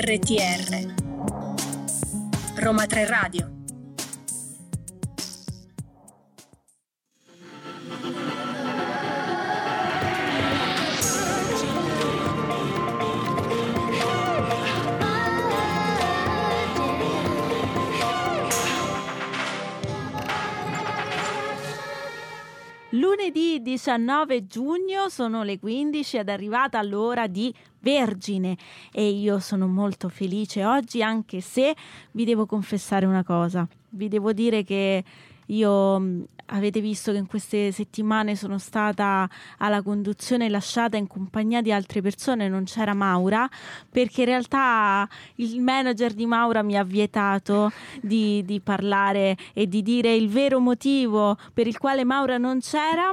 RTR Roma 3 Radio 19 giugno sono le 15 ed è arrivata l'ora di Vergine e io sono molto felice oggi anche se vi devo confessare una cosa. Vi devo dire che io avete visto che in queste settimane sono stata alla conduzione lasciata in compagnia di altre persone, non c'era Maura, perché in realtà il manager di Maura mi ha vietato di, di parlare e di dire il vero motivo per il quale Maura non c'era.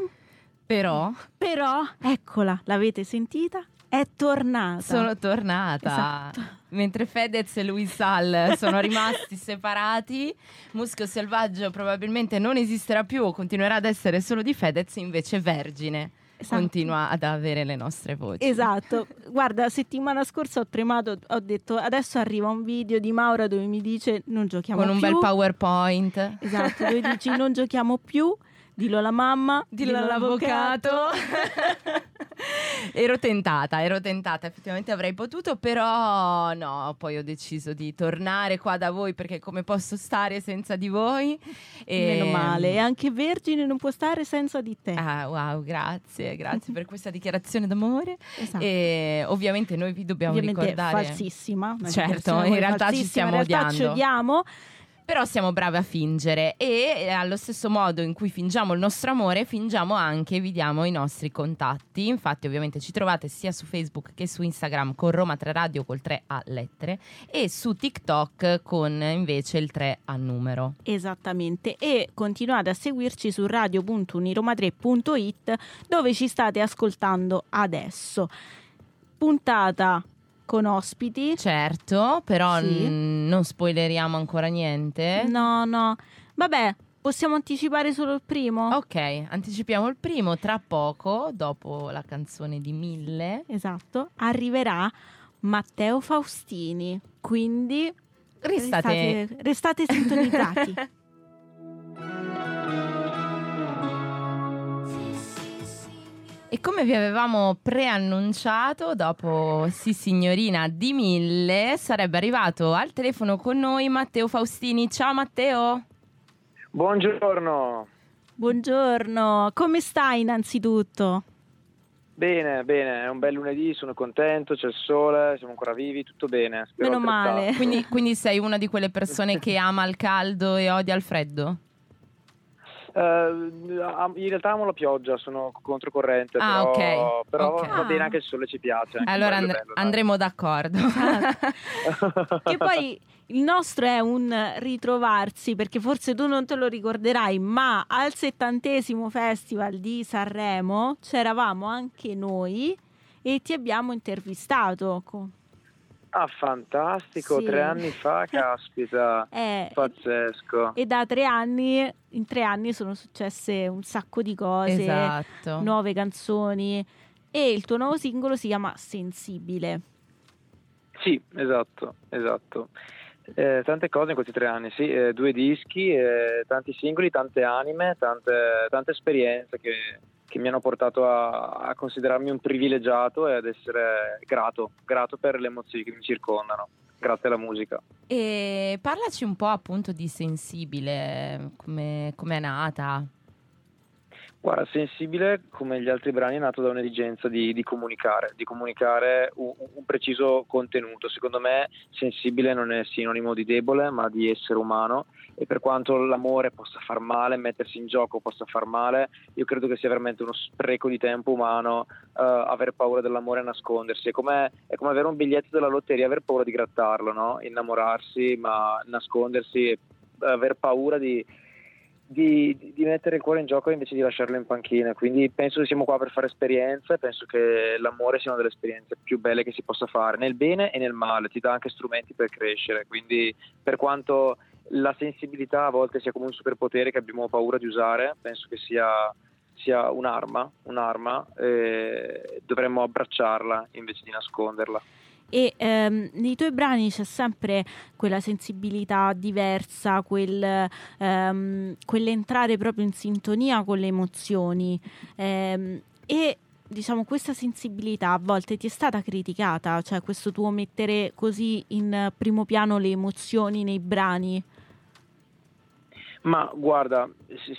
Però, però, eccola, l'avete sentita? È tornata. Sono tornata. Esatto. Mentre Fedez e Luis Sal sono rimasti separati, Muschio Selvaggio probabilmente non esisterà più o continuerà ad essere solo di Fedez, invece Vergine. Esatto. Continua ad avere le nostre voci. Esatto, guarda, settimana scorsa ho tremato, ho detto adesso arriva un video di Maura dove mi dice non giochiamo Con più. un bel PowerPoint. Esatto, dove dici non giochiamo più, dillo alla mamma, Dillo all'avvocato. ero tentata, ero tentata, effettivamente avrei potuto, però no, poi ho deciso di tornare qua da voi perché come posso stare senza di voi? E... Meno male, e anche Vergine non può stare senza di te. Ah, wow, grazie, grazie per questa dichiarazione d'amore. Esatto. E ovviamente noi vi dobbiamo Ovviamente ricordare. falsissima. una Certo, in realtà ci falsissima, stiamo in realtà ci odiando. odiamo. Però siamo bravi a fingere e eh, allo stesso modo in cui fingiamo il nostro amore, fingiamo anche, vi diamo i nostri contatti. Infatti ovviamente ci trovate sia su Facebook che su Instagram con Roma 3 Radio col 3 a lettere e su TikTok con invece il 3 a numero. Esattamente, e continuate a seguirci su radio.uniromadre.it dove ci state ascoltando adesso. Puntata con ospiti. Certo, però Sì. n- non spoileriamo ancora niente. No, no. Vabbè, possiamo anticipare solo il primo? Ok, anticipiamo il primo tra poco, dopo la canzone di Mille. Esatto, arriverà Matteo Faustini. Quindi Restate, restate, restate sintonizzati. E come vi avevamo preannunciato, dopo Sì signorina di Mille, sarebbe arrivato al telefono con noi Matteo Faustini. Ciao Matteo! Buongiorno. Buongiorno, come stai innanzitutto? Bene, bene, è un bel lunedì, sono contento, c'è il sole, siamo ancora vivi, tutto bene. spero Meno male. Quindi, quindi sei una di quelle persone che ama il caldo e odia il freddo? Eh, in realtà amo la pioggia, sono controcorrente, Ah, però, ok, però ok. va bene anche il sole ci piace. Allora and- bello, dai. andremo d'accordo. Che poi il nostro è un ritrovarsi, perché forse tu non te lo ricorderai, ma al settantesimo festival di Sanremo c'eravamo anche noi e ti abbiamo intervistato. Ah, fantastico, Sì. tre anni fa, caspita, Eh, pazzesco. e da tre anni, in tre anni sono successe un sacco di cose, esatto. nuove canzoni e il tuo nuovo singolo si chiama Sensibile. Sì, esatto, esatto. Eh, tante cose in questi tre anni, sì, eh, due dischi, eh, tanti singoli, tante anime, tante, tante esperienze che, che mi hanno portato a, a considerarmi un privilegiato e ad essere grato, grato per le emozioni che mi circondano, grazie alla musica. E parlaci un po' appunto di Sensibile, come è nata. Guarda, Sensibile, come gli altri brani, è nato da un'esigenza di, di comunicare, di comunicare un, un preciso contenuto. Secondo me, sensibile non è sinonimo di debole, ma di essere umano. E per quanto l'amore possa far male, mettersi in gioco possa far male, io credo che sia veramente uno spreco di tempo umano eh, aver paura dell'amore e nascondersi. È come, è come avere un biglietto della lotteria, aver paura di grattarlo, no? innamorarsi, ma nascondersi e aver paura di di, di mettere il cuore in gioco invece di lasciarlo in panchina. Quindi penso che siamo qua per fare esperienze, penso che l'amore sia una delle esperienze più belle che si possa fare, nel bene e nel male, ti dà anche strumenti per crescere. Quindi per quanto la sensibilità a volte sia come un superpotere che abbiamo paura di usare, penso che sia, sia un'arma, un'arma e dovremmo abbracciarla invece di nasconderla. E ehm, nei tuoi brani c'è sempre quella sensibilità diversa, quel, ehm, quell'entrare proprio in sintonia con le emozioni ehm, e diciamo questa sensibilità a volte ti è stata criticata, cioè questo tuo mettere così in primo piano le emozioni nei brani? Ma guarda,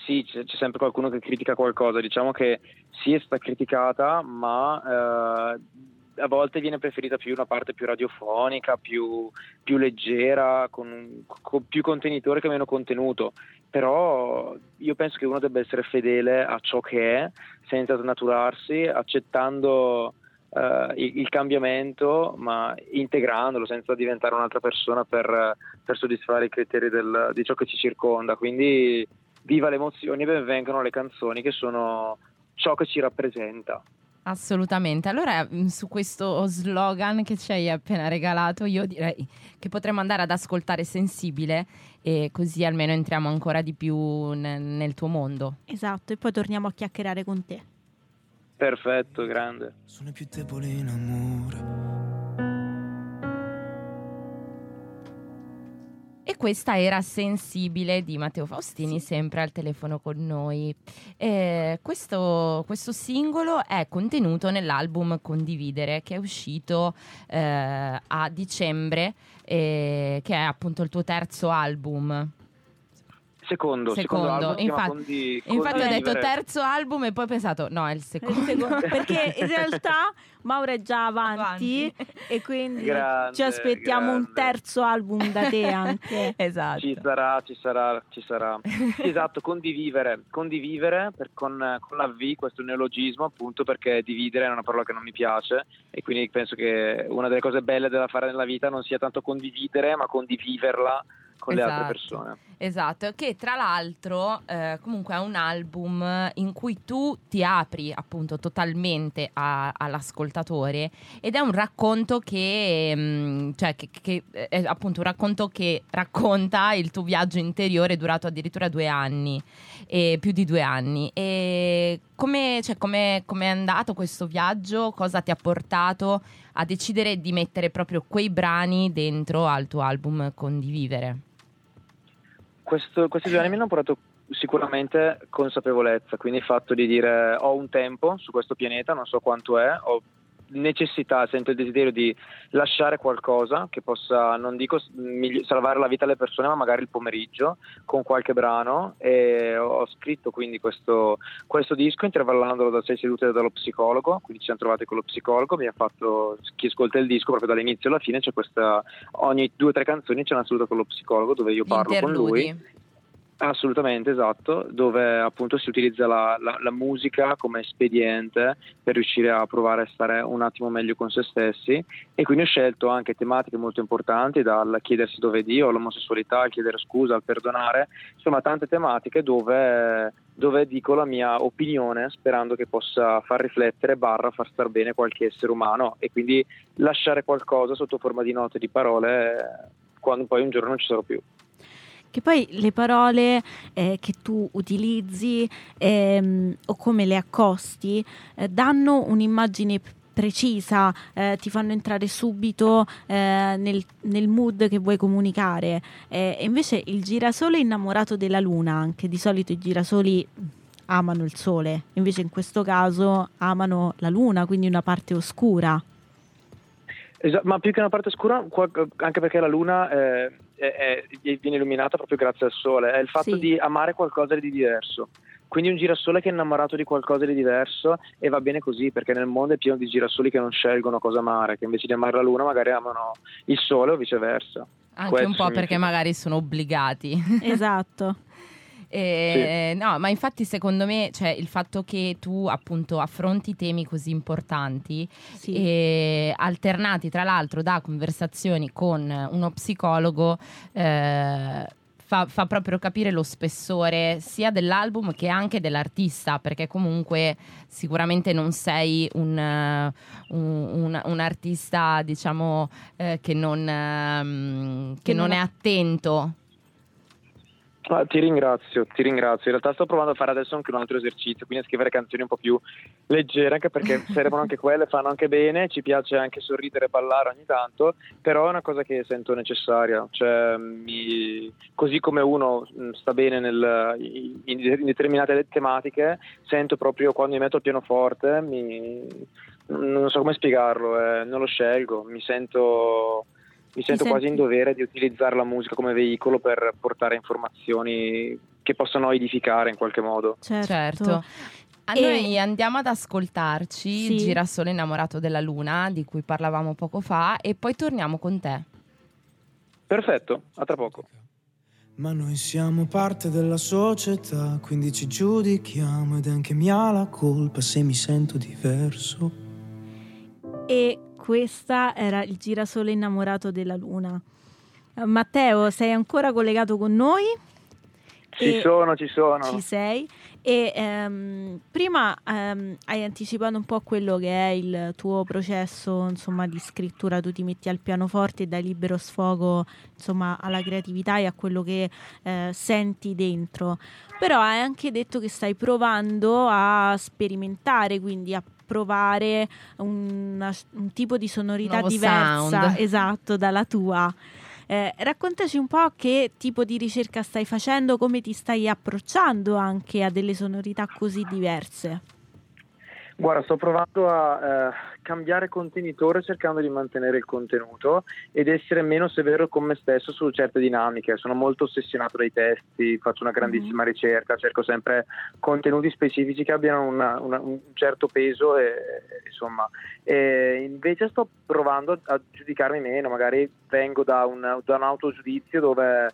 sì, c'è, c'è sempre qualcuno che critica qualcosa, diciamo che sì è stata criticata, ma eh, a volte viene preferita più una parte più radiofonica, più, più leggera, con, con, più contenitore che meno contenuto. Però io penso che uno debba essere fedele a ciò che è, senza snaturarsi, accettando uh, il, il, cambiamento, ma integrandolo senza diventare un'altra persona per, per soddisfare i criteri del, di ciò che ci circonda. Quindi viva le emozioni e benvengano le canzoni che sono ciò che ci rappresenta. Assolutamente. Allora, mm, su questo slogan che ci hai appena regalato, io direi che potremmo andare ad ascoltare Sensibile e così almeno entriamo ancora di più nel, nel tuo mondo. Esatto, e poi torniamo a chiacchierare con te. Perfetto, grande. Sono più debole in amore E questa era Sensibile di Matteo Faustini, sempre al telefono con noi. Eh, questo, questo, singolo è contenuto nell'album Condividere, che è uscito eh, a dicembre, eh, che è appunto il tuo terzo album. Secondo, secondo, secondo. infatti, condi, infatti ho detto terzo album e poi ho pensato no è il secondo, il secondo. perché in realtà Mauro è già avanti, avanti. e quindi grande, ci aspettiamo grande. un terzo album da te anche. Esatto. Ci sarà ci sarà ci sarà. Esatto condividere condividere per, con, con, la V questo neologismo appunto perché dividere è una parola che non mi piace e quindi penso che una delle cose belle da fare nella vita non sia tanto condividere ma condiviverla con esatto, le altre esatto. persone. Esatto, che tra l'altro eh, comunque è un album in cui tu ti apri appunto totalmente a, all'ascoltatore ed è un racconto che, mh, mm, cioè, che, che, è appunto un racconto che racconta il tuo viaggio interiore durato addirittura due anni, e più di due anni. E come, cioè, come, come è andato questo viaggio? Cosa ti ha portato a decidere di mettere proprio quei brani dentro al tuo album Condividere? Questo, questi due anni mi hanno portato sicuramente consapevolezza, quindi il fatto di dire ho un tempo su questo pianeta, non so quanto è, ho necessità, sento il desiderio di lasciare qualcosa che possa, non dico salvare la vita alle persone, ma magari il pomeriggio con qualche brano e ho scritto quindi questo, questo disco intervallandolo da sei sedute dallo psicologo, quindi ci siamo trovati con lo psicologo, mi ha fatto, chi ascolta il disco proprio dall'inizio alla fine c'è questa, ogni due o tre canzoni c'è una seduta con lo psicologo dove io parlo Interludi. con lui Assolutamente, esatto, dove appunto si utilizza la, la, la, musica come espediente per riuscire a provare a stare un attimo meglio con se stessi. E quindi ho scelto anche tematiche molto importanti dal chiedersi dove Dio, all'omosessualità, al chiedere scusa, al perdonare, insomma tante tematiche dove, dove dico la mia opinione sperando che possa far riflettere barra far star bene qualche essere umano. E quindi lasciare qualcosa sotto forma di note, di parole quando poi un giorno non ci sarò più che poi le parole eh, che tu utilizzi ehm, o come le accosti eh, danno un'immagine precisa, eh, ti fanno entrare subito eh, nel, nel, mood che vuoi comunicare. Eh, invece il girasole innamorato della luna, anche di solito i girasoli amano il sole, invece in questo caso amano la luna, quindi una parte oscura. Esatto, ma più che una parte oscura, anche perché la luna è, è, viene illuminata proprio grazie al sole, è il fatto sì. di amare qualcosa di diverso. Quindi un girasole che è innamorato di qualcosa di diverso e va bene così perché nel mondo è pieno di girasoli che non scelgono cosa amare, che invece di amare la luna magari amano il sole o viceversa. Anche Questo un po' perché magari sono obbligati. Esatto. Eh, sì. No, ma infatti secondo me cioè, il fatto che tu appunto affronti temi così importanti sì. e alternati tra l'altro da conversazioni con uno psicologo eh, Fa, fa, proprio capire lo spessore sia dell'album che anche dell'artista, perché comunque sicuramente non sei un, uh, un, un, un artista, diciamo, eh, che, non, uh, che, che non, non è attento Ah, ti ringrazio, ti ringrazio. In realtà sto provando a fare adesso anche un altro esercizio, quindi a scrivere canzoni un po' più leggere, anche perché servono anche quelle, fanno anche bene, ci piace anche sorridere e ballare ogni tanto, però è una cosa che sento necessaria. Cioè, mi... così come uno mm, sta bene nel... in determinate tematiche, sento proprio quando mi metto al pianoforte, mi... non so come spiegarlo, eh, non lo scelgo, mi sento mi sento quasi in dovere di utilizzare la musica come veicolo per portare informazioni che possano edificare in qualche modo. Certo. certo. A e... Noi andiamo ad ascoltarci sì. Girasole innamorato della luna, di cui parlavamo poco fa, e poi torniamo con te. Perfetto, a tra poco. Ma noi siamo parte della società, quindi ci giudichiamo ed anche mia la colpa se mi sento diverso. E questa era il girasole innamorato della luna. Matteo, sei ancora collegato con noi? Ci sono, ci sono. Ci sei. E ehm, prima ehm, hai anticipato un po' quello che è il tuo processo insomma, di scrittura, tu ti metti al pianoforte e dai libero sfogo insomma, alla creatività e a quello che eh, senti dentro. Però hai anche detto che stai provando a sperimentare, quindi a provare una, un tipo di sonorità Nuovo diversa sound. esatto dalla tua. Eh, raccontaci un po' che tipo di ricerca stai facendo, come ti stai approcciando anche a delle sonorità così diverse. Guarda, sto provando a eh, cambiare contenitore cercando di mantenere il contenuto ed essere meno severo con me stesso su certe dinamiche. Sono molto ossessionato dai testi, faccio una grandissima mm-hmm. ricerca, cerco sempre contenuti specifici che abbiano una, una, un certo peso e, insomma. E invece sto provando a giudicarmi meno, magari vengo da un, da un autogiudizio dove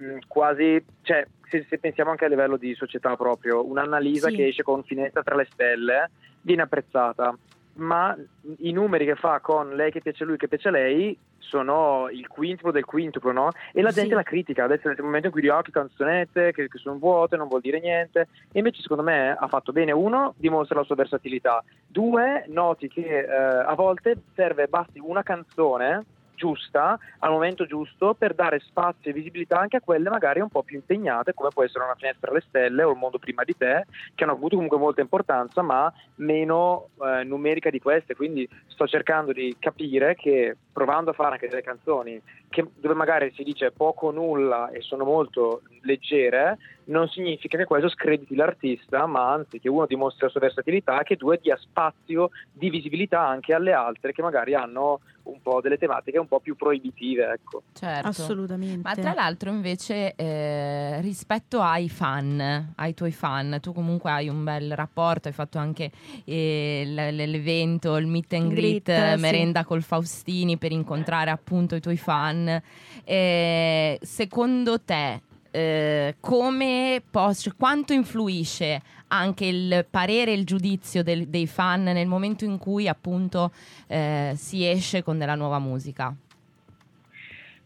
mh, quasi, cioè, se, se, pensiamo anche a livello di società proprio, un'Annalisa sì. che esce con Finestra tra le stelle viene apprezzata, ma i numeri che fa con lei che piace a lui che piace a lei sono il quintuplo del quintuplo, no? E la gente sì. la critica, adesso il momento in cui dico oh, che canzonette, che, che, sono vuote, non vuol dire niente, e invece secondo me ha fatto bene, uno, dimostra la sua versatilità, due, noti che eh, a volte serve, basti una canzone giusta al momento giusto per dare spazio e visibilità anche a quelle magari un po' più impegnate come può essere una finestra alle stelle o il mondo prima di te che hanno avuto comunque molta importanza ma meno eh, numerica di queste. Quindi sto cercando di capire che provando a fare anche delle canzoni che, dove magari si dice poco o nulla e sono molto leggere non significa che questo screditi l'artista, ma anzi che uno dimostri la sua versatilità, che due dia spazio di visibilità anche alle altre che magari hanno un po' delle tematiche un po' più proibitive. Ecco. Certo. Assolutamente. Ma tra l'altro invece eh, rispetto ai fan, ai tuoi fan, tu comunque hai un bel rapporto, hai fatto anche eh, l'evento, il meet and greet, greet merenda sì. col Faustini per incontrare appunto i tuoi fan. Eh, secondo te eh, come posso, cioè, quanto influisce anche il parere e il giudizio del, dei fan nel momento in cui appunto eh, si esce con della nuova musica?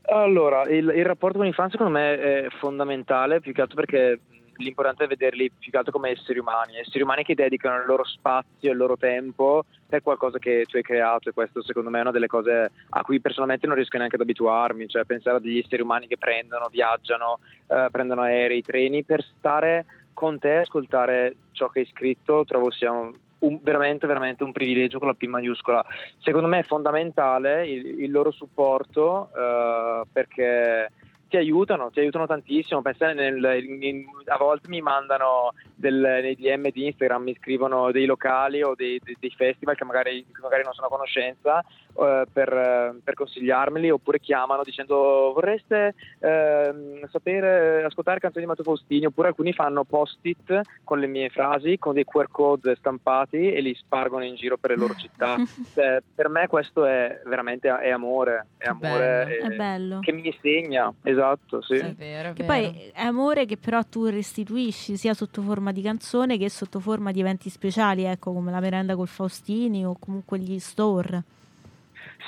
Allora, il, il, rapporto con i fan secondo me è fondamentale, più che altro perché l'importante è vederli più che altro come esseri umani, esseri umani che dedicano il loro spazio e il loro tempo per qualcosa che tu hai creato e questo secondo me è una delle cose a cui personalmente non riesco neanche ad abituarmi, cioè pensare a degli esseri umani che prendono, viaggiano, eh, prendono aerei, treni per stare con te, ascoltare ciò che hai scritto, trovo sia un, un, veramente, veramente un privilegio con la P maiuscola. Secondo me è fondamentale il, il loro supporto eh, perché ti aiutano, ti aiutano tantissimo. Pensare a volte mi mandano del, nei DM di Instagram, mi scrivono dei locali o dei, dei, dei festival che magari, magari, non sono a conoscenza eh, per, per, consigliarmeli, oppure chiamano dicendo vorreste eh, sapere, ascoltare canzoni di Matteo Faustini, oppure alcuni fanno post-it con le mie frasi, con dei QR code stampati e li spargono in giro per le loro città. cioè, per me questo è veramente è amore, è amore bello. È bello. che mi insegna. Esatto, sì. È vero, è che vero. poi è amore che però tu restituisci sia sotto forma di canzone che sotto forma di eventi speciali, ecco, come la merenda col Faustini o comunque gli store.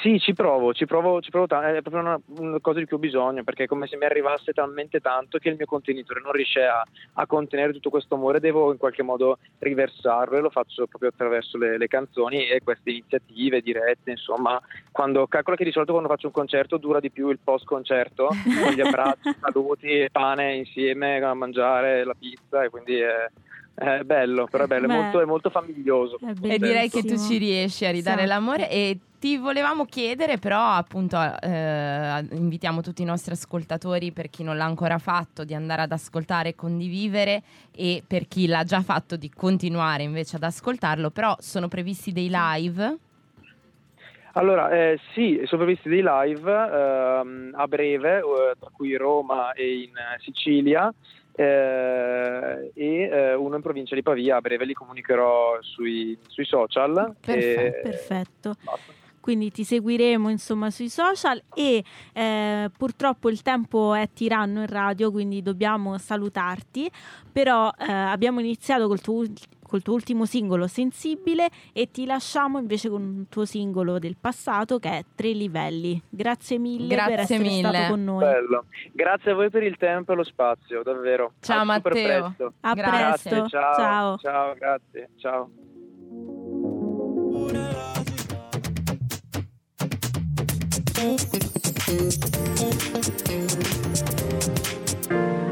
Sì, ci provo, ci provo, ci provo tanto, è proprio una, una, cosa di cui ho bisogno, perché è come se mi arrivasse talmente tanto che il mio contenitore non riesce a, a contenere tutto questo amore, devo in qualche modo riversarlo e lo faccio proprio attraverso le, le canzoni e queste iniziative dirette, insomma, quando calcola che di solito quando faccio un concerto dura di più il post concerto, con gli abbracci, saluti, pane insieme a mangiare la pizza e quindi è è bello, però è bello, è molto, è molto, famiglioso. È e direi che tu ci riesci a ridare esatto. l'amore e ti volevamo chiedere però appunto eh, invitiamo tutti i nostri ascoltatori per chi non l'ha ancora fatto di andare ad ascoltare e condividere e per chi l'ha già fatto di continuare invece ad ascoltarlo, però sono previsti dei live? Allora, eh, sì, sono previsti dei live ehm, a breve, eh, tra cui Roma e in Sicilia eh, e eh, uno in provincia di Pavia. A breve li comunicherò sui, sui social. Perfetto. perfetto. Quindi ti seguiremo insomma sui social e eh, purtroppo il tempo è tiranno in radio, quindi dobbiamo salutarti. Però eh, abbiamo iniziato col tuo col tuo ultimo singolo Sensibile e ti lasciamo invece con un tuo singolo del passato che è Tre livelli. Grazie mille Grazie per essere mille. stato con noi. Bello. Grazie a voi per il tempo e lo spazio, davvero. Ciao a Matteo. Presto. A grazie. presto. Ciao. Ciao. Ciao, grazie. Ciao.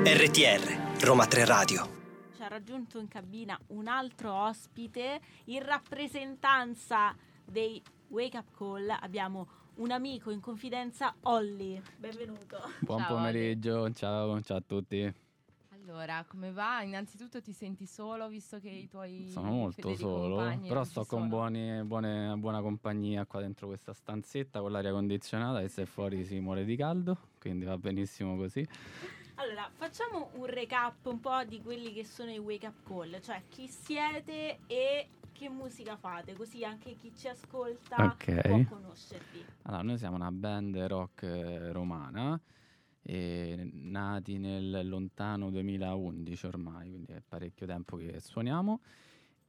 RTR Roma 3 Radio raggiunto in cabina un altro ospite in rappresentanza dei Wake Up Call. Abbiamo un amico in confidenza, Olli. Benvenuto. Buon ciao, pomeriggio, ciao, ciao a tutti. Allora, come va? Innanzitutto ti senti solo visto che i tuoi Sono molto solo, però sto con buoni, buone, buona compagnia qua dentro questa stanzetta con l'aria condizionata e se fuori si muore di caldo, quindi va benissimo così. Allora, facciamo un recap un po' di quelli che sono i wake up call, cioè chi siete e che musica fate, così anche chi ci ascolta okay. può conoscervi. Allora, noi siamo una band rock eh, romana, eh, nati nel lontano 2011 ormai, quindi è parecchio tempo che suoniamo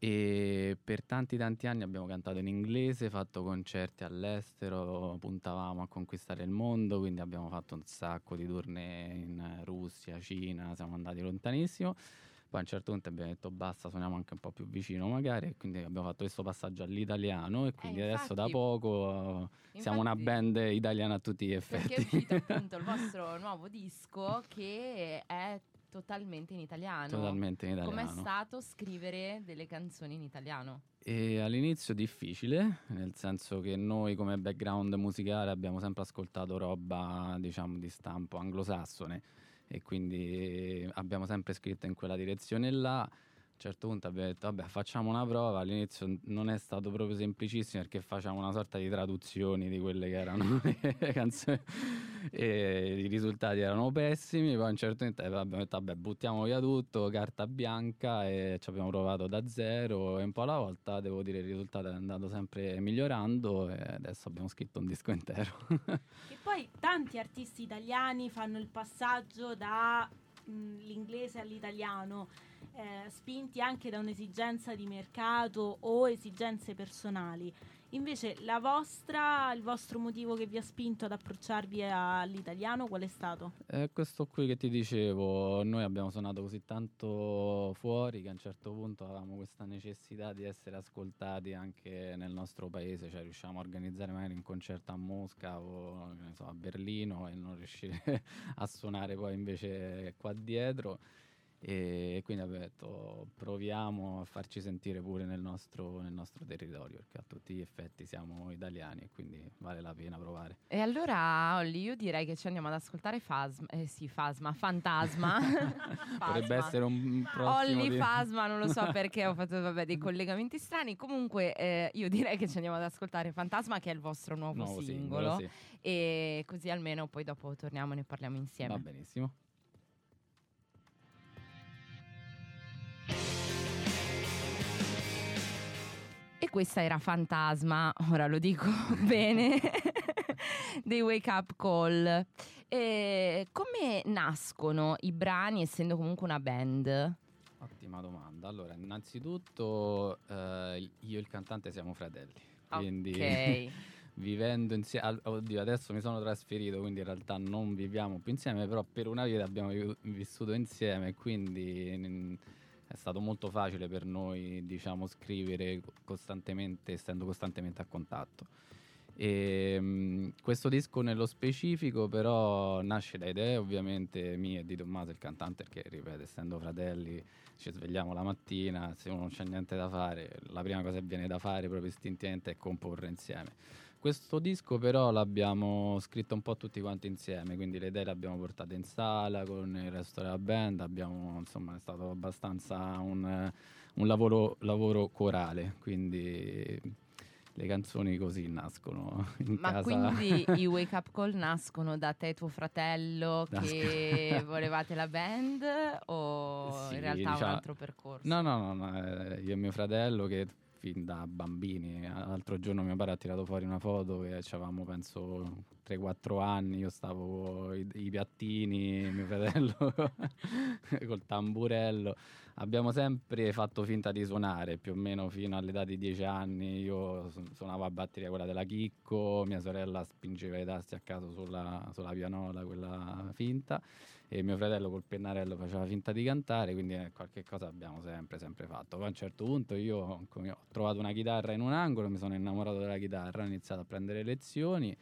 e per tanti tanti anni abbiamo cantato in inglese, fatto concerti all'estero, puntavamo a conquistare il mondo, quindi abbiamo fatto un sacco di tournée in Russia, Cina, siamo andati lontanissimo. Poi a un certo punto abbiamo detto basta, suoniamo anche un po' più vicino magari e quindi abbiamo fatto questo passaggio all'italiano e quindi eh, adesso da poco infatti, siamo una band italiana a tutti gli effetti. Perché è uscito appunto il vostro nuovo disco che è totalmente in italiano. Totalmente in italiano. Com'è stato scrivere delle canzoni in italiano? E all'inizio difficile, nel senso che noi come background musicale abbiamo sempre ascoltato roba, diciamo, di stampo anglosassone e quindi abbiamo sempre scritto in quella direzione là a un certo punto abbiamo detto vabbè facciamo una prova all'inizio non è stato proprio semplicissimo perché facciamo una sorta di traduzioni di quelle che erano le canzoni e i risultati erano pessimi poi a un certo punto abbiamo detto vabbè buttiamo via tutto carta bianca e ci abbiamo provato da zero e un po' alla volta devo dire il risultato è andato sempre migliorando e adesso abbiamo scritto un disco intero. E poi tanti artisti italiani fanno il passaggio dall'inglese all'italiano eh, spinti anche da un'esigenza di mercato o esigenze personali. Invece vostra, il vostro motivo che vi ha spinto ad approcciarvi all'italiano qual è stato? È questo qui che ti dicevo, noi abbiamo suonato così tanto fuori che a un certo punto avevamo questa necessità di essere ascoltati anche nel nostro paese, cioè riusciamo a organizzare magari un concerto a Mosca o so, a Berlino e non riuscire a suonare poi invece qua dietro e quindi abbiamo detto proviamo a farci sentire pure nel nostro, nel nostro, territorio perché a tutti gli effetti siamo italiani e quindi vale la pena provare. E allora Olli io direi che ci andiamo ad ascoltare Fasma, eh sì Fasma, Fantasma. Potrebbe essere un prossimo Olli di... Fasma, non lo so perché ho fatto vabbè, dei collegamenti strani, comunque eh, io direi che ci andiamo ad ascoltare Fantasma che è il vostro nuovo, nuovo singolo, singolo sì. e così almeno poi dopo torniamo e ne parliamo insieme. Va benissimo. Questa era Fantasma, ora lo dico bene, dei Wake Up Call. E come nascono i brani essendo comunque una band? Ottima domanda. Allora, innanzitutto eh, io e il cantante siamo fratelli. Quindi okay. vivendo insieme, oddio adesso mi sono trasferito quindi in realtà non viviamo più insieme però per una vita abbiamo vissuto insieme quindi è stato molto facile per noi diciamo scrivere costantemente essendo costantemente a contatto. E, um, questo disco nello specifico però nasce da idee ovviamente mie e di Tommaso il cantante perché ripeto essendo fratelli ci svegliamo la mattina se uno non c'è niente da fare la prima cosa che viene da fare proprio istintivamente è comporre insieme questo disco però l'abbiamo scritto un po' tutti quanti insieme quindi le idee le abbiamo portate in sala con il resto della band abbiamo insomma è stato abbastanza un, un lavoro, lavoro corale quindi le canzoni così nascono in Ma casa. quindi i wake up call nascono da te e tuo fratello Nasc- che volevate la band o sì, in realtà diciamo, un altro percorso? No, no, no, no eh, io e mio fratello che fin da bambini, l'altro giorno mio padre ha tirato fuori una foto che avevamo penso 3-4 anni, io stavo i, i piattini, mio fratello col tamburello. Abbiamo sempre fatto finta di suonare, più o meno fino all'età di 10 anni. Io suonavo a batteria quella della Chicco, mia sorella spingeva i tasti a caso sulla, sulla pianola, quella finta, e mio fratello col pennarello faceva finta di cantare, quindi eh, qualche cosa abbiamo sempre, sempre fatto. Poi a un certo punto io ho trovato una chitarra in un angolo, mi sono innamorato della chitarra, ho iniziato a prendere lezioni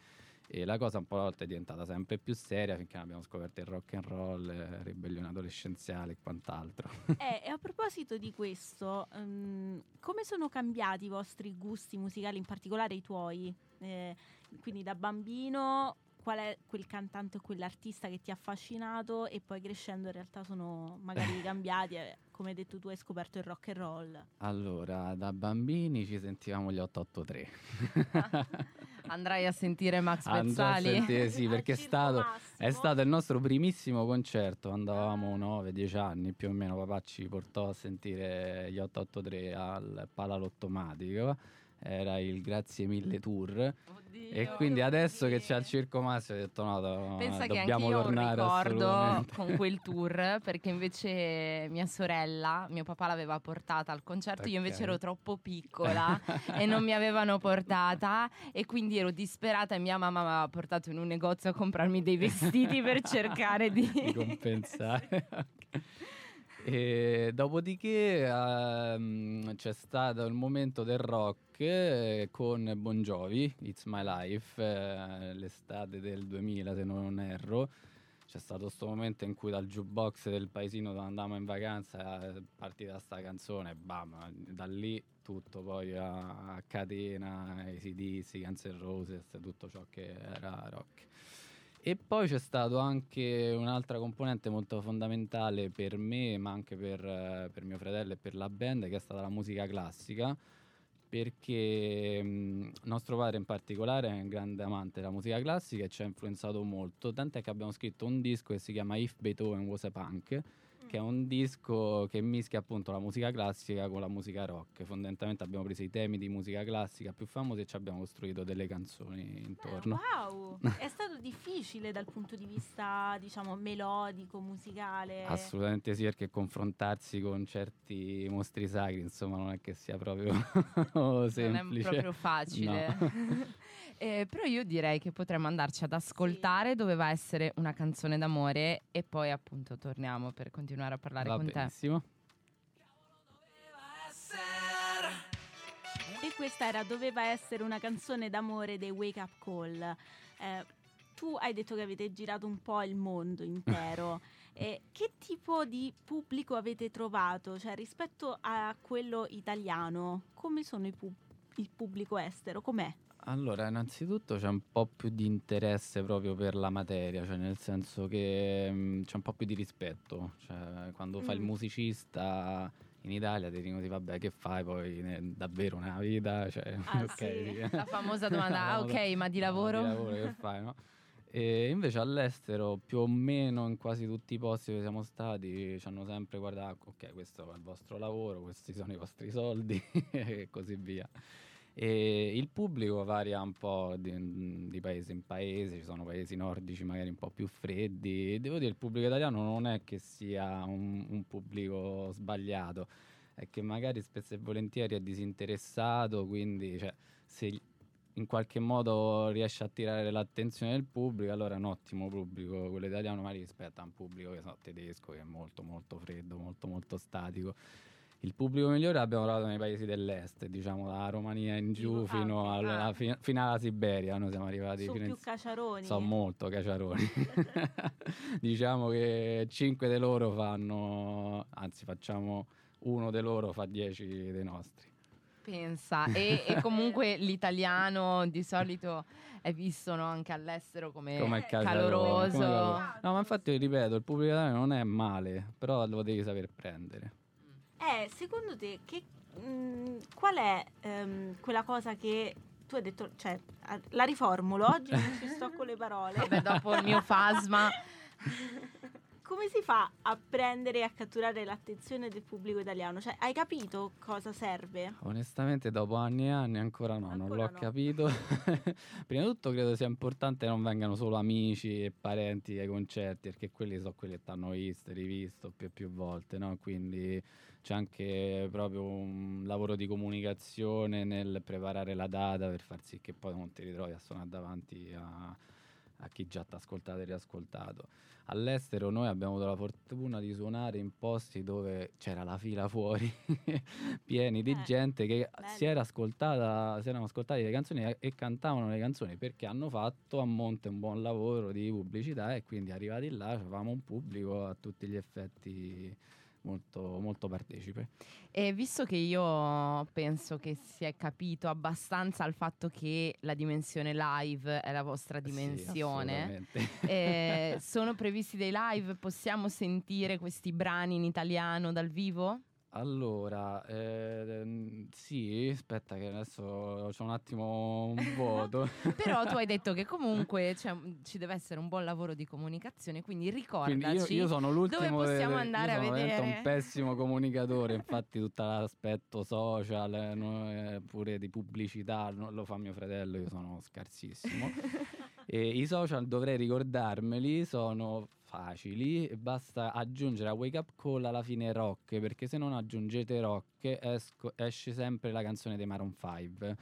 e la cosa un po' a volte è diventata sempre più seria finché abbiamo scoperto il rock and roll, eh, ribellione adolescenziale e quant'altro. Eh, e a proposito di questo, um, come sono cambiati i vostri gusti musicali, in particolare i tuoi? Eh, quindi da bambino qual è quel cantante o quell'artista che ti ha affascinato e poi crescendo in realtà sono magari cambiati e come hai detto tu hai scoperto il rock and roll? Allora, da bambini ci sentivamo gli 883. Andrai a sentire Max Pezzali? A sentire, sì, perché è stato, è stato, il nostro primissimo concerto, andavamo 9-10 anni più o meno, papà ci portò a sentire gli 883 al Palalottomatico era il Grazie Mille Tour. Oddio, e quindi adesso che c'è il Circo Massimo ho detto no, do, Pensa dobbiamo che tornare ricordo con quel tour perché invece mia sorella, mio papà l'aveva portata al concerto, okay. io invece ero troppo piccola e non mi avevano portata e quindi ero disperata e mia mamma mi aveva portato in un negozio a comprarmi dei vestiti per cercare di, di compensare. E dopodiché um, c'è stato il momento del rock eh, con Bon Jovi, It's My Life, eh, l'estate del 2000 se non erro. C'è stato questo momento in cui dal jukebox del paesino dove andavamo in vacanza è partita sta canzone, bam, da lì tutto poi a, a catena, ACDC, Guns N' Roses, tutto ciò che era rock. E poi c'è stato anche un'altra componente molto fondamentale per me, ma anche per, eh, per mio fratello e per la band, che è stata la musica classica, perché mh, nostro padre in particolare è un grande amante della musica classica e ci ha influenzato molto, tant'è che abbiamo scritto un disco che si chiama If Beethoven Was a Punk, che è un disco che mischia appunto la musica classica con la musica rock. Fondamentalmente abbiamo preso i temi di musica classica più famosi e ci abbiamo costruito delle canzoni intorno. Beh, wow! è stato difficile dal punto di vista, diciamo, melodico, musicale? Assolutamente sì, perché confrontarsi con certi mostri sacri, insomma, non è che sia proprio semplice. Non è proprio facile. No. eh, però io direi che potremmo andarci ad ascoltare, sì. doveva essere una canzone d'amore e poi appunto torniamo per continuare continuare a parlare Va con benissimo. te. E questa era Doveva essere una canzone d'amore dei Wake Up Call. Eh, tu hai detto che avete girato un po' il mondo intero. eh, che tipo di pubblico avete trovato? Cioè, rispetto a quello italiano, come sono i pub- il pubblico estero? Com'è? Allora, innanzitutto c'è un po' più di interesse proprio per la materia, cioè nel senso che mh, mm, c'è un po' più di rispetto, cioè quando fai il mm. musicista in Italia ti dicono vabbè che fai poi ne, davvero una vita, cioè, ah, okay, sì. la famosa domanda, ah ok ma di lavoro? No, di lavoro che fai no? E invece all'estero, più o meno in quasi tutti i posti dove siamo stati, ci hanno sempre guardato, ok, questo è il vostro lavoro, questi sono i vostri soldi e così via. E il pubblico varia un po' di, di, paese in paese, ci sono paesi nordici magari un po' più freddi. Devo dire, il pubblico italiano non è che sia un, un pubblico sbagliato, è che magari spesso e volentieri è disinteressato, quindi cioè, se in qualche modo riesce a attirare l'attenzione del pubblico, allora è un ottimo pubblico quello italiano, ma rispetto a un pubblico che so, tedesco che è molto molto freddo, molto molto statico. Il pubblico migliore l'abbiamo trovato nei paesi dell'est, diciamo dalla Romania in giù Tipo, fino, ah, alla, ah. fi- fino alla Siberia, noi siamo arrivati Sono fino più in caciaroni. sono molto caciaroni. diciamo che 5 di loro fanno, anzi facciamo uno di loro fa 10 dei nostri. Pensa, e, e comunque l'italiano di solito è visto no, anche all'estero come, Come caloroso. come caloroso. No, ma infatti ripeto, il pubblico italiano non è male, però lo devi saper prendere. Eh, secondo te, che, mh, qual è ehm, quella cosa che tu hai detto, cioè, la riformulo, oggi non ci sto con le parole. Vabbè, dopo il mio fasma. Come si fa a prendere e a catturare l'attenzione del pubblico italiano? Cioè, hai capito cosa serve? Onestamente dopo anni e anni ancora no, non Ancora l'ho no. capito. Prima di tutto credo sia importante che non vengano solo amici e parenti ai concerti, perché quelli sono quelli che ti hanno visto, rivisto più e più volte, no? Quindi c'è anche proprio un lavoro di comunicazione nel preparare la data per far sì che poi non ti ritrovi a suonare davanti a, a chi già ti ha ascoltato e riascoltato. All'estero noi abbiamo avuto la fortuna di suonare in posti dove c'era la fila fuori, pieni di Eh, gente che bello. si era ascoltata, si erano ascoltati le canzoni e, e cantavano le canzoni perché hanno fatto a monte un buon lavoro di pubblicità e quindi arrivati là avevamo un pubblico a tutti gli effetti molto, molto partecipe. E visto che io penso che si è capito abbastanza al fatto che la dimensione live è la vostra Sì, dimensione, assolutamente. eh, sono previsti dei live? Possiamo sentire questi brani in italiano dal vivo? Allora, ehm, sì, aspetta che adesso c'è un attimo un vuoto. Però tu hai detto che comunque c'è- ci deve essere un buon lavoro di comunicazione, quindi ricordaci. Quindi io, io sono l'ultimo dove possiamo andare a sono vedere? un pessimo comunicatore infatti tutto l'aspetto social eh, eh, pure di pubblicità lo fa mio fratello io sono scarsissimo e i social dovrei ricordarmeli sono facili basta aggiungere a Wake Up Call alla fine rock perché se non aggiungete rock esco- esce sempre la canzone dei Maroon 5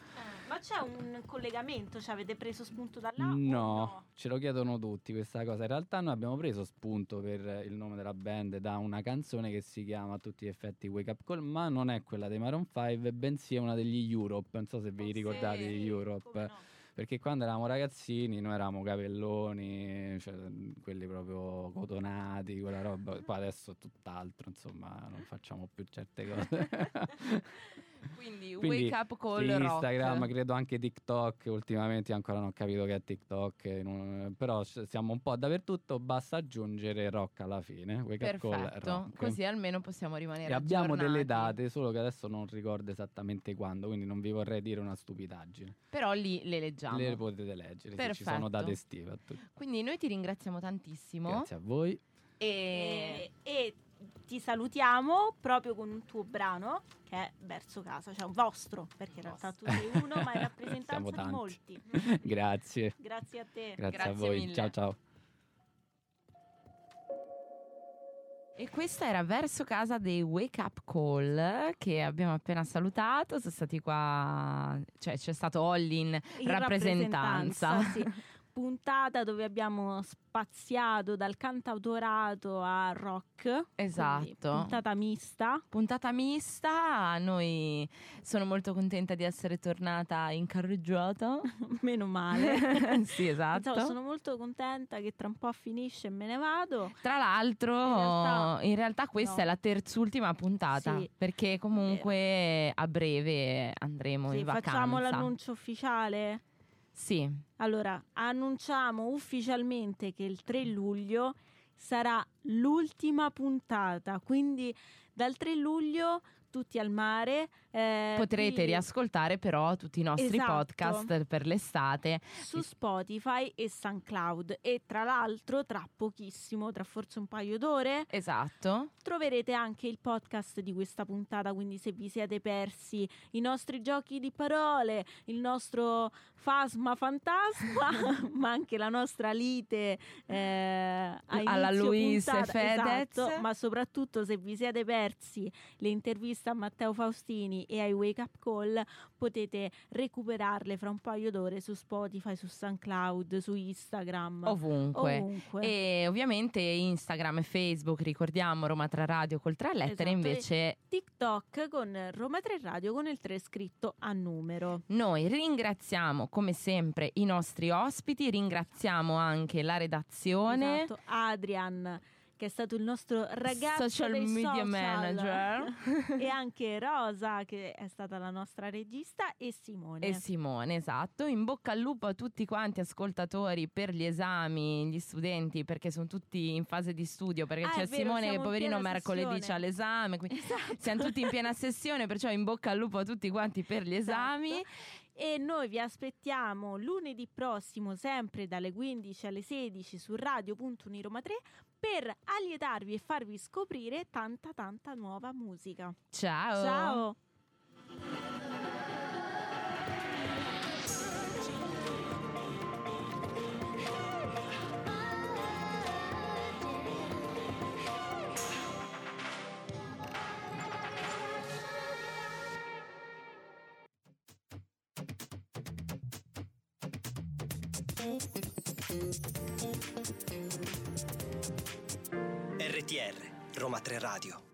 ma c'è un collegamento? Cioè, avete preso spunto da là? o No, ce lo chiedono tutti questa cosa. In realtà noi abbiamo preso spunto per il nome della band da una canzone che si chiama a tutti gli effetti Wake Up Call, ma non è quella dei Maroon 5, bensì è una degli Europe. Non so se vi Sì, ricordate di Europe. Perché quando eravamo ragazzini noi eravamo capelloni, cioè, quelli proprio cotonati, quella roba. Poi adesso è tutt'altro, insomma, non facciamo più certe cose. Quindi, Quindi, wake up call sì, rock. Instagram, credo anche TikTok. Ultimamente ancora non ho capito che è TikTok, eh, non- però siamo un po' dappertutto. Basta aggiungere rock alla fine. Wake up call Perfetto, rock. così almeno possiamo rimanere E abbiamo delle date, solo che adesso non ricordo esattamente quando, quindi non vi vorrei dire una stupidaggine. Però lì le leggiamo. Le potete leggere, se ci sono Perfetto. date estive. Quindi noi ti ringraziamo tantissimo. Grazie a voi. E E, e ti salutiamo proprio con un tuo brano che è Verso Casa, cioè un vostro, perché in realtà tu sei uno, ma è rappresentanza di molti. Grazie. Grazie a te. Grazie, a Grazie voi. mille. Ciao ciao. E questa era Verso Casa dei Wake Up Call che abbiamo appena salutato. Sono stati qua, cioè c'è stato Olli in, In rappresentanza. sì. Puntata dove abbiamo spaziato dal cantautorato a rock. Esatto. Puntata mista. Puntata mista, noi sono molto contenta di essere tornata in carreggiata. Meno male. sì, esatto. Insomma, sono molto contenta che tra un po' finisce e me ne vado. Tra l'altro, In realtà- in realtà questa no. è la terzultima puntata, Sì. perché comunque a breve andremo Sì, in vacanza. facciamo l'annuncio ufficiale. Sì, Allora, annunciamo ufficialmente che il 3 luglio sarà l'ultima puntata, quindi dal 3 luglio tutti al mare. eh, potrete qui riascoltare però tutti i nostri Esatto. podcast per l'estate. su Spotify e SoundCloud e tra l'altro tra pochissimo, tra forse un paio d'ore, Esatto. troverete anche il podcast di questa puntata, quindi se vi siete persi i nostri giochi di parole, il nostro fasma fantasma, ma anche la nostra lite eh, Alla Luis puntata, Fedez. esatto, ma soprattutto se vi siete persi le interviste intervista a Matteo Faustini e ai Wake Up Call potete recuperarle fra un paio d'ore su Spotify, su SoundCloud, su Instagram. Ovunque. Ovunque. E ovviamente Instagram e Facebook, ricordiamo Roma 3 Radio col tre lettere, Esatto, invece TikTok con Roma 3 Radio con il 3 scritto a numero. noi ringraziamo come sempre i nostri ospiti, ringraziamo anche la redazione. Esatto, Adrian che è stato il nostro ragazzo Social media social. manager. e anche Rosa che è stata la nostra regista e Simone. E Simone, esatto. In bocca al lupo a tutti quanti ascoltatori per gli esami, gli studenti, perché sono tutti in fase di studio, perché Ah, c'è vero, Simone che poverino mercoledì sessione. c'ha l'esame, quindi Esatto. siamo tutti in piena sessione, perciò in bocca al lupo a tutti quanti per gli esami. Esatto. E noi vi aspettiamo lunedì prossimo, sempre dalle 15 alle 16 su radio.uniroma 3 per allietarvi e farvi scoprire tanta tanta nuova musica. Ciao. Ciao! Roma 3 Radio.